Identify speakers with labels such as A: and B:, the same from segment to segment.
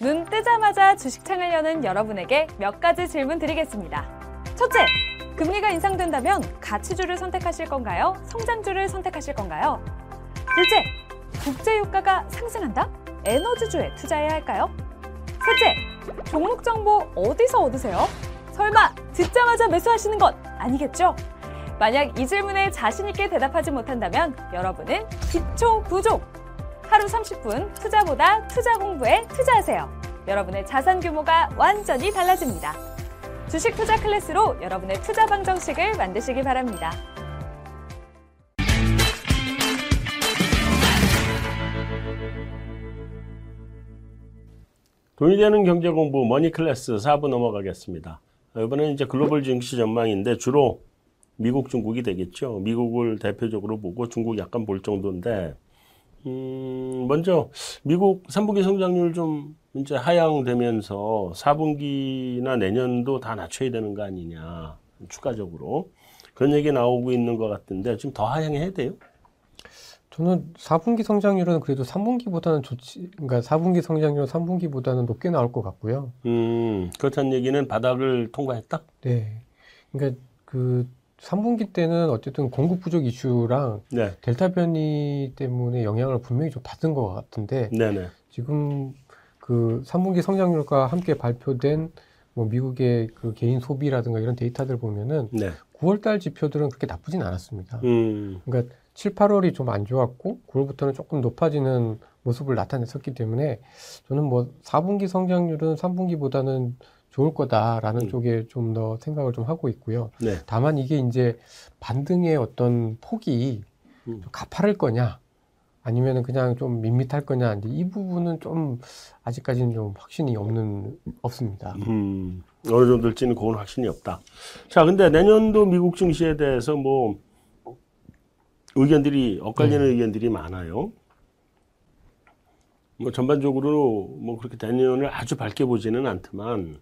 A: 눈 뜨자마자 주식 창을 여는 여러분에게 몇 가지 질문 드리겠습니다. 첫째, 금리가 인상된다면 가치주를 선택하실 건가요? 성장주를 선택하실 건가요? 둘째, 국제유가가 상승한다? 에너지주에 투자해야 할까요? 셋째, 종목 정보 어디서 얻으세요? 설마 듣자마자 매수하시는 것 아니겠죠? 만약 이 질문에 자신있게 대답하지 못한다면 여러분은 기초 부족! 하루 30분 투자보다 투자 공부에 투자하세요. 여러분의 자산 규모가 완전히 달라집니다. 주식 투자 클래스로 여러분의 투자 방정식을 만드시기 바랍니다.
B: 돈이 되는 경제 공부 머니 클래스 4부 넘어가겠습니다. 이번에는 이제 글로벌 증시 전망인데 주로 미국, 중국이 되겠죠. 미국을 대표적으로 보고 중국 약간 볼 정도인데, 음, 먼저 미국 3분기 성장률 좀 이제 하향되면서 4분기나 내년도 다 낮춰야 되는 거 아니냐. 추가적으로. 그런 얘기 나오고 있는 것 같은데, 지금 더 하향해야 돼요?
C: 저는 4분기 성장률은 그래도 3분기보다는 좋지, 그러니까 4분기 성장률은 3분기보다는 높게 나올 것 같고요.
B: 음, 그렇다는 얘기는 바닥을 통과했다?
C: 네. 그러니까 그 3분기 때는 어쨌든 공급 부족 이슈랑
B: 네.
C: 델타 변이 때문에 영향을 분명히 좀 받은 것 같은데
B: 네네.
C: 지금 그 3분기 성장률과 함께 발표된 뭐 미국의 그 개인 소비라든가 이런 데이터들 보면은
B: 네.
C: 9월달 지표들은 그렇게 나쁘진 않았습니다.
B: 음,
C: 그러니까 7, 8월이 좀 안 좋았고 9월부터는 조금 높아지는 모습을 나타냈었기 때문에 저는 뭐 4분기 성장률은 3분기보다는 좋을 거다라는
B: 음.
C: 쪽에 좀 더 생각을 좀 하고 있고요.
B: 네.
C: 다만 이게 이제 반등의 어떤 폭이
B: 음.
C: 좀 가파를 거냐 아니면 은 그냥 좀 밋밋할 거냐 이 부분은 좀 아직까지는 좀 확신이 없는 없습니다.
B: 음, 어느 정도일지는 그건 확신이 없다. 자, 근데 내년도 미국 증시에 대해서 뭐 의견들이 엇갈리는 의견들이 많아요. 뭐 전반적으로 뭐 그렇게 내년을 아주 밝게 보지는 않지만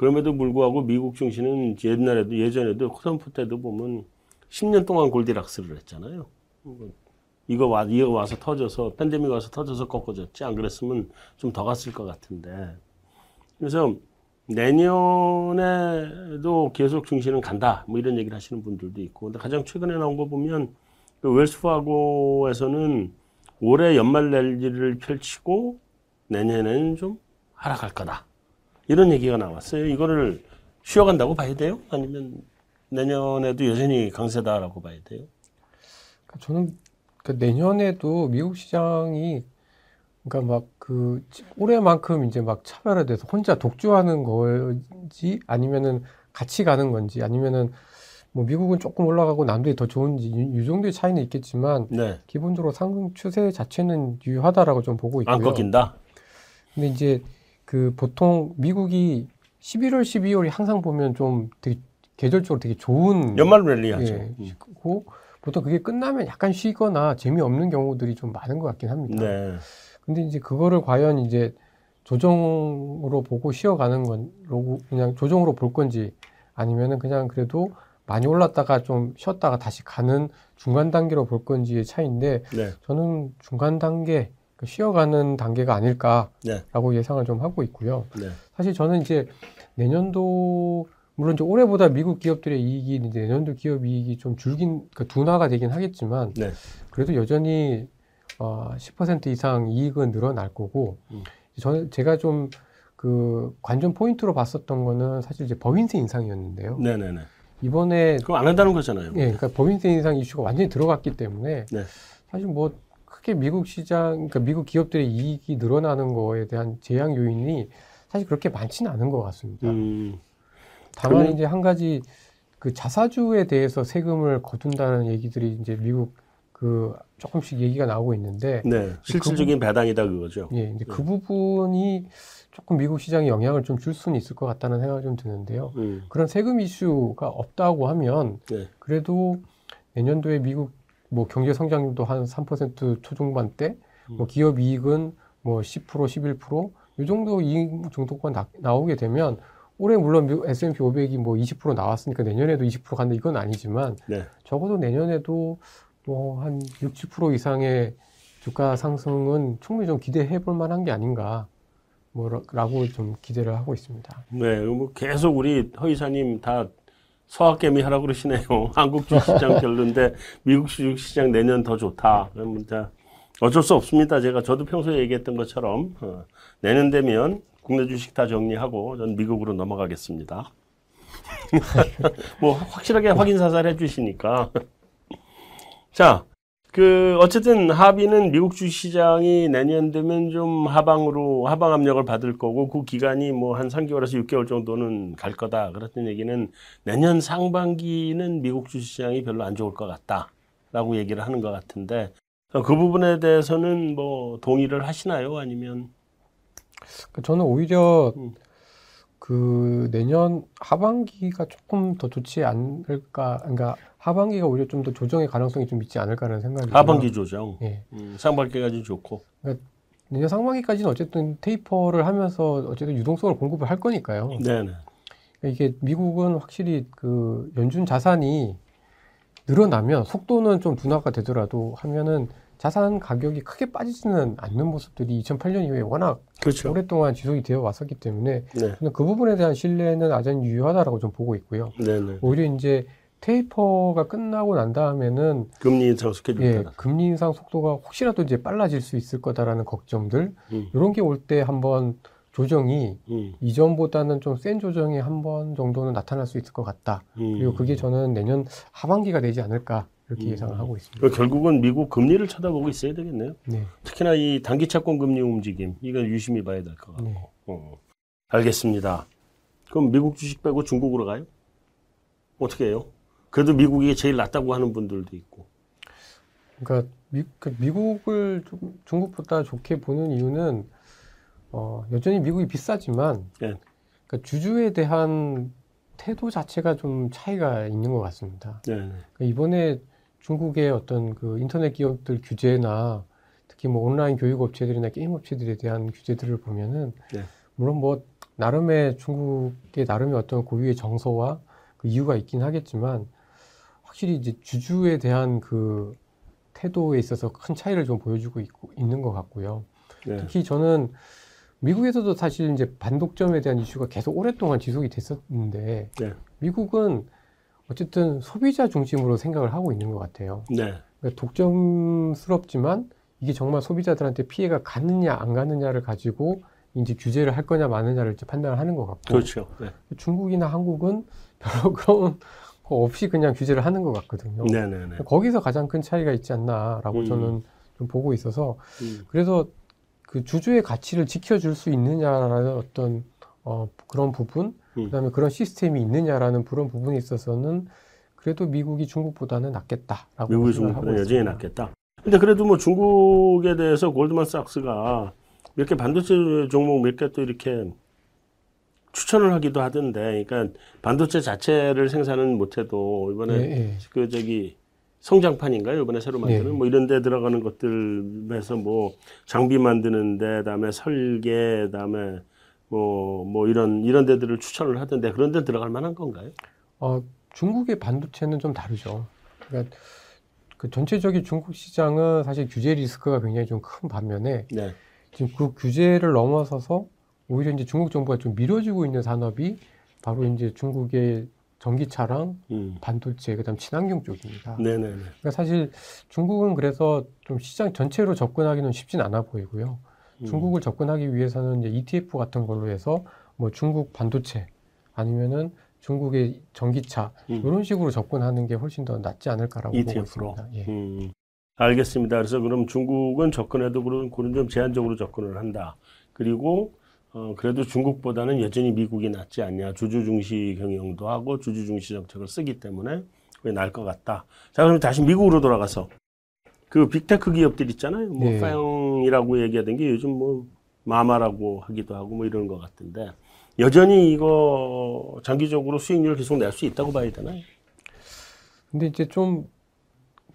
B: 그럼에도 불구하고 미국 증시는 옛날에도 예전에도 코선프 때도 보면 10년 동안 골디락스를 했잖아요. 이거 와 이거 와서 터져서 팬데믹 와서 터져서 꺾어졌지 안 그랬으면 좀 더 갔을 것 같은데. 그래서 내년에도 계속 증시는 간다. 뭐 이런 얘기를 하시는 분들도 있고. 근데 가장 최근에 나온 거 보면 그 웰스파고에서는 올해 연말 랠리를 펼치고 내년에는 좀 하락할 거다 이런 얘기가 나왔어요 이거를 쉬어간다고 봐야 돼요 아니면 내년에도 여전히 강세다라고 봐야 돼요
C: 그러니까 저는 그 내년에도 미국 시장이 그러니까 막 그 올해만큼 이제 막 차별화돼서 혼자 독주하는 건지 아니면은 같이 가는 건지 아니면은 뭐 미국은 조금 올라가고 남들이 더 좋은지 이, 이 정도의 차이는 있겠지만
B: 네.
C: 기본적으로 상승 추세 자체는 유효하다라고 좀 보고 있고요.
B: 안 꺾인다
C: 근데 이제 그 보통 미국이 11월, 12월이 항상 보면 좀 되게 계절적으로 되게 좋은
B: 연말 랠리 하죠
C: 예,
B: 음.
C: 고 보통 그게 끝나면 약간 쉬거나 재미없는 경우들이 좀 많은 것 같긴 합니다.
B: 네.
C: 근데 이제 그거를 과연 이제 조정으로 보고 쉬어가는 건 그냥 조정으로 볼 건지 아니면은 그냥 그래도 많이 올랐다가 좀 쉬었다가 다시 가는 중간 단계로 볼 건지의 차이인데
B: 네.
C: 저는 중간 단계 그 쉬어가는 단계가 아닐까라고
B: 네.
C: 예상을 좀 하고 있고요.
B: 네.
C: 사실 저는 이제 내년도 물론 이제 올해보다 미국 기업들의 이익이 이제 내년도 기업 이익이 좀 줄긴 그 둔화가 되긴 하겠지만
B: 네.
C: 그래도 여전히 어, 10% 이상 이익은 늘어날 거고
B: 음.
C: 저는 제가 좀 그 관전 포인트로 봤었던 거는 사실 이제 법인세 인상이었는데요.
B: 네네네.
C: 이번에
B: 그럼 안 한다는 거잖아요.
C: 예, 그러니까 법인세 인상 이슈가 완전히 들어갔기 때문에
B: 네.
C: 사실 뭐 크게 미국 시장, 그러니까 미국 기업들의 이익이 늘어나는 거에 대한 제약 요인이 사실 그렇게 많지는 않은 것 같습니다.
B: 음,
C: 다만
B: 그러면-
C: 이제 한 가지 그 자사주에 대해서 세금을 거둔다는 얘기들이 이제 미국 그 조금씩 얘기가 나오고 있는데
B: 네. 실질적인 배당이다 그거죠.
C: 예, 이제 그 부분이 조금 미국 시장에 영향을 좀 줄 수는 있을 것 같다는 생각이 좀 드는데요.
B: 음,
C: 그런 세금 이슈가 없다고 하면
B: 네.
C: 그래도 내년도에 미국 뭐 경제 성장률도 한 3% 초중반대, 뭐 기업 이익은 뭐 10%, 11%이 정도 이익 정도가 나, 나오게 되면 올해 물론 미- S&P 500이 뭐 20% 나왔으니까 내년에도 20% 간다 이건 아니지만
B: 네.
C: 적어도 내년에도 뭐 한60% 이상의 주가 상승은 충분히 좀 기대해 볼 만한 게 아닌가 뭐라고 좀 기대를 하고 있습니다.
B: 네, 뭐 계속 우리 허 이사님 다 서학개미 하라고 그러시네요. 한국 주식시장 별론데 미국 주식시장 내년 더 좋다. 어쩔 수 없습니다. 제가 저도 평소에 얘기했던 것처럼 어, 내년 되면 국내 주식 다 정리하고 전 미국으로 넘어가겠습니다. 뭐 확실하게 확인 사살 해주시니까. 자, 그 어쨌든 합의는 미국 주시장이 내년 되면 좀 하방으로 하방 압력을 받을 거고 그 기간이 뭐 한 3개월에서 6개월 정도는 갈 거다. 그랬던 얘기는 내년 상반기는 미국 주시장이 별로 안 좋을 것 같다라고 얘기를 하는 것 같은데 그 부분에 대해서는 뭐 동의를 하시나요? 아니면
C: 그 저는 오히려
B: 음.
C: 그 내년 하반기가 조금 더 좋지 않을까, 그러니까 하반기가 오히려 좀 더 조정의 가능성이 좀 있지 않을까라는 생각이
B: 하반기 조정,
C: 예.
B: 음, 상반기까지 좋고,
C: 내년 상반기까지는 어쨌든 테이퍼를 하면서 어쨌든 유동성을 공급을 할 거니까요.
B: 네네,
C: 그러니까 이게 미국은 확실히 그 연준 자산이 늘어나면 속도는 좀 둔화가 되더라도 하면은 자산 가격이 크게 빠지지는 않는 모습들이 2008년 이후에 워낙
B: 그렇죠.
C: 오랫동안 지속이 되어 왔었기 때문에
B: 네,
C: 저는 그 부분에 대한 신뢰는 아주 유효하다라고 좀 보고 있고요.
B: 네네.
C: 오히려 이제 테이퍼가 끝나고 난 다음에는
B: 금리 인상 스케줄
C: 예. 금리 인상 속도가 혹시라도 이제 빨라질 수 있을 거다라는 걱정들
B: 음,
C: 이런 게 올 때 한번 조정이
B: 음,
C: 이전보다는 좀 센 조정이 한 번 정도는 나타날 수 있을 것 같다.
B: 음.
C: 그리고 그게 저는 내년 하반기가 되지 않을까 이렇게
B: 음.
C: 예상을 하고 있습니다.
B: 그리고 결국은 미국 금리를 쳐다보고 있어야 되겠네요.
C: 네,
B: 특히나 이 단기 채권 금리 움직임 이건 유심히 봐야 될 것 같고.
C: 네.
B: 어, 알겠습니다. 그럼 미국 주식 빼고 중국으로 가요? 어떻게 해요? 그래도 미국이 제일 낫다고 하는 분들도 있고.
C: 그러니까 미, 그 미국을 좀 중국보다 좋게 보는 이유는 어, 여전히 미국이 비싸지만
B: 네.
C: 그러니까 주주에 대한 태도 자체가 좀 차이가 있는 것 같습니다.
B: 네.
C: 그러니까 이번에 중국의 어떤 그 인터넷 기업들 규제나 특히 뭐 온라인 교육 업체들이나 게임 업체들에 대한 규제들을 보면은
B: 네.
C: 물론 뭐 나름의 중국의 나름의 어떤 고유의 정서와 그 이유가 있긴 하겠지만 확실히 이제 주주에 대한 그 태도에 있어서 큰 차이를 좀 보여주고 있고, 있는 것 같고요.
B: 네.
C: 특히 저는 미국에서도 사실 이제 반독점에 대한 이슈가 계속 오랫동안 지속이 됐었는데
B: 네.
C: 미국은 어쨌든 소비자 중심으로 생각을 하고 있는 것 같아요.
B: 네.
C: 그러니까 독점스럽지만 이게 정말 소비자들한테 피해가 가느냐 안 가느냐를 가지고 이제 규제를 할 거냐 마느냐를 이제 판단을 하는 것 같고
B: 그렇죠. 네.
C: 중국이나 한국은 별로 그런 거 없이 그냥 규제를 하는 것 같거든요.
B: 네네네.
C: 거기서 가장 큰 차이가 있지 않나라고
B: 음.
C: 저는 좀 보고 있어서
B: 음.
C: 그래서 그 주주의 가치를 지켜줄 수 있느냐라는 어떤 어, 그런 부분,
B: 음.
C: 그다음에 그런 시스템이 있느냐라는 그런 부분에 있어서는 그래도 미국이 중국보다는 낫겠다라고
B: 미국이 중국보다 여전히. 낫겠다. 근데 그래도 뭐 중국에 대해서 골드만삭스가 몇 개 반도체 종목 몇 개 또 이렇게 추천을 하기도 하던데, 그러니까 반도체 자체를 생산은 못해도 이번에
C: 예, 예.
B: 그 저기 성장판인가요? 이번에 새로 만드는
C: 네.
B: 뭐 이런 데 들어가는 것들에서 뭐 장비 만드는데, 그다음에 설계, 그다음에 뭐 뭐 이런 이런 데들을 추천을 하던데 그런 데 들어갈 만한 건가요?
C: 어, 중국의 반도체는 좀 다르죠. 그러니까 그 전체적인 중국 시장은 사실 규제 리스크가 굉장히 좀 큰 반면에
B: 네.
C: 지금 그 규제를 넘어서서 오히려 이제 중국 정부가 좀 밀어주고 있는 산업이 바로 이제 중국의 전기차랑
B: 음.
C: 반도체 그다음 친환경 쪽입니다.
B: 네네네.
C: 그러니까 사실 중국은 그래서 좀 시장 전체로 접근하기는 쉽진 않아 보이고요.
B: 음.
C: 중국을 접근하기 위해서는 이제 ETF 같은 걸로 해서 뭐 중국 반도체 아니면은 중국의 전기차
B: 음.
C: 이런 식으로 접근하는 게 훨씬 더 낫지 않을까라고 보고
B: ETF로.
C: 있습니다. 예.
B: 음, 알겠습니다. 그래서 그럼 중국은 접근해도 그런, 그런 좀 제한적으로 접근을 한다. 그리고 어, 그래도 중국보다는 여전히 미국이 낫지 않냐. 주주 중시 경영도 하고 주주 중시 정책을 쓰기 때문에 그게 나을 것 같다. 자, 그럼 다시 미국으로 돌아가서 그 빅테크 기업들 있잖아요. 뭐
C: 네.
B: 파영이라고 얘기하던 게 요즘 뭐 마마라고 하기도 하고 뭐 이런 것 같은데 여전히 이거 장기적으로 수익률 계속 낼 수 있다고 봐야 되나요?
C: 근데 이제 좀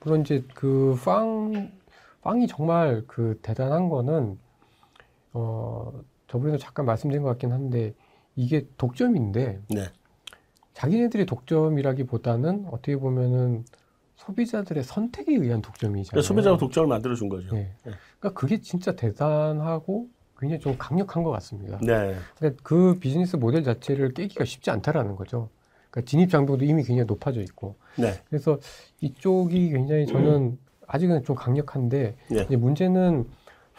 C: 물론 이제 그 빵, 빵이 정말 그 대단한 거는 어 저번에도 잠깐 말씀드린 것 같긴 한데 이게 독점인데
B: 네.
C: 자기네들이 독점이라기보다는 어떻게 보면은 소비자들의 선택에 의한 독점이잖아요.
B: 그러니까 소비자가 독점을 만들어 준 거죠.
C: 네.
B: 네.
C: 그러니까 그게 진짜 대단하고 굉장히 좀 강력한 것 같습니다.
B: 네.
C: 그러니까 그 비즈니스 모델 자체를 깨기가 쉽지 않다라는 거죠. 그러니까 진입 장벽도 이미 굉장히 높아져 있고.
B: 네.
C: 그래서 이쪽이 굉장히 저는 아직은 좀 강력한데
B: 네.
C: 이제 문제는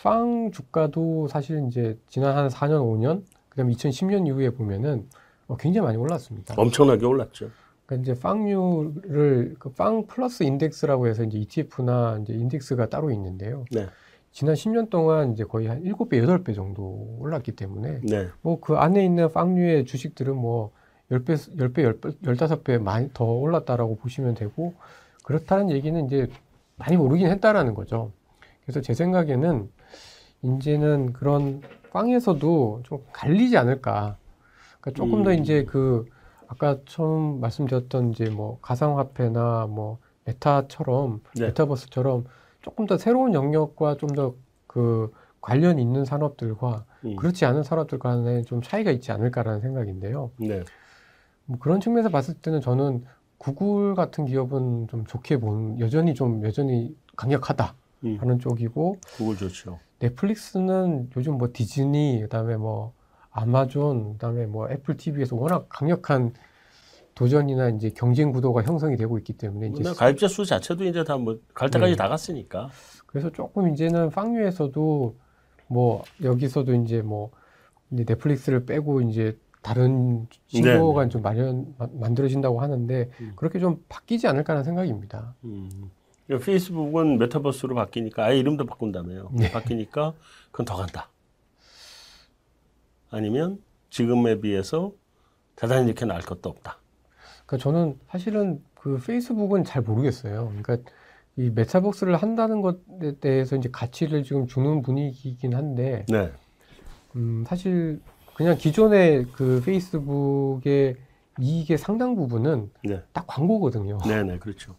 C: 빵 주가도 사실 이제 지난 한 4년, 5년, 그다음에 2010년 이후에 보면은 어, 굉장히 많이 올랐습니다.
B: 엄청나게 올랐죠.
C: 그러니까 이제 빵류를 그빵 플러스 인덱스라고 해서 이제 ETF나 이제 인덱스가 따로 있는데요.
B: 네.
C: 지난 10년 동안 이제 거의 한 7배, 8배 정도 올랐기 때문에
B: 네.
C: 뭐그 안에 있는 빵류의 주식들은 뭐 10배, 10배, 10배, 15배 많이 더 올랐다라고 보시면 되고 그렇다는 얘기는 이제 많이 오르긴 했다라는 거죠. 그래서 제 생각에는 이제는 그런 빵에서도 좀 갈리지 않을까. 그러니까 조금 더
B: 음.
C: 이제 그 아까 처음 말씀드렸던 이제 뭐 가상화폐나 뭐 메타처럼
B: 네.
C: 메타버스처럼 조금 더 새로운 영역과 좀 더 그 관련 있는 산업들과
B: 음.
C: 그렇지 않은 산업들 간에 좀 차이가 있지 않을까라는 생각인데요.
B: 네.
C: 뭐 그런 측면에서 봤을 때는 저는 구글 같은 기업은 좀 좋게 본 여전히 좀 여전히 강력하다
B: 음.
C: 하는 쪽이고
B: 그거 좋죠.
C: 넷플릭스는 요즘 뭐 디즈니 그다음에 뭐 아마존 그다음에 뭐 애플 TV에서 워낙 강력한 도전이나 이제 경쟁 구도가 형성이 되고 있기 때문에 이제
B: 근데 가입자 수 자체도 이제 다 뭐 갈 때까지
C: 네.
B: 다 갔으니까.
C: 그래서 조금 이제는 빵류에서도 뭐 여기서도 이제 뭐 이제 넷플릭스를 빼고 이제 다른 신조어가 좀 마련 마- 만들어진다고 하는데
B: 음.
C: 그렇게 좀 바뀌지 않을까라는 생각입니다.
B: 음. 페이스북은 메타버스로 바뀌니까 아예 이름도 바꾼다며요.
C: 네.
B: 바뀌니까 그건 더 간다. 아니면 지금에 비해서 대단히 이렇게 나을 것도 없다.
C: 그러니까 저는 사실은 그 페이스북은 잘 모르겠어요. 그러니까 이 메타버스를 한다는 것에 대해서 이제 가치를 지금 주는 분위기이긴 한데
B: 네.
C: 음, 사실 그냥 기존의 그 페이스북의 이익의 상당 부분은
B: 네.
C: 다 광고거든요.
B: 네네 그렇죠.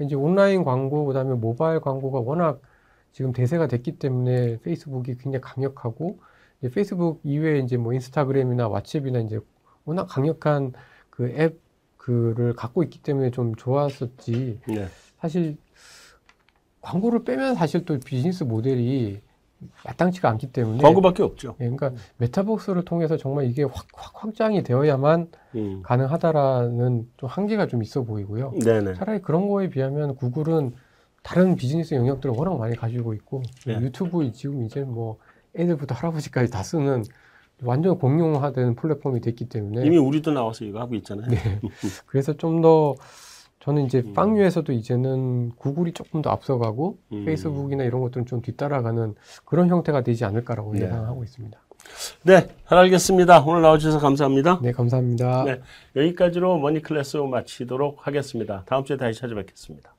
C: 이제 온라인 광고, 그 다음에 모바일 광고가 워낙 지금 대세가 됐기 때문에 페이스북이 굉장히 강력하고 페이스북 이외에 이제 뭐 인스타그램이나 왓츠앱이나 이제 워낙 강력한 그 앱 그를 갖고 있기 때문에 좀 좋았었지.
B: 네.
C: 사실 광고를 빼면 사실 또 비즈니스 모델이 마땅치가 않기 때문에
B: 광고밖에 없죠.
C: 예, 그러니까 메타버스를 통해서 정말 이게 확, 확 확장이 되어야만
B: 음.
C: 가능하다라는 좀 한계가 좀 있어 보이고요.
B: 네네.
C: 차라리 그런 거에 비하면 구글은 다른 비즈니스 영역들을 워낙 많이 가지고 있고
B: 네.
C: 유튜브 지금 이제 뭐 애들부터 할아버지까지 다 쓰는 완전 공용화된 플랫폼이 됐기 때문에
B: 이미 우리도 나와서 이거 하고 있잖아요.
C: 네. 그래서 좀 더 저는 이제
B: 음.
C: 빵류에서도 이제는 구글이 조금 더 앞서가고
B: 음.
C: 페이스북이나 이런 것들은 좀 뒤따라가는 그런 형태가 되지 않을까라고
B: 네.
C: 예상하고 있습니다.
B: 네, 잘 알겠습니다. 오늘 나와주셔서 감사합니다.
C: 네, 감사합니다.
B: 네, 여기까지로 머니클래스 마치도록 하겠습니다. 다음 주에 다시 찾아뵙겠습니다.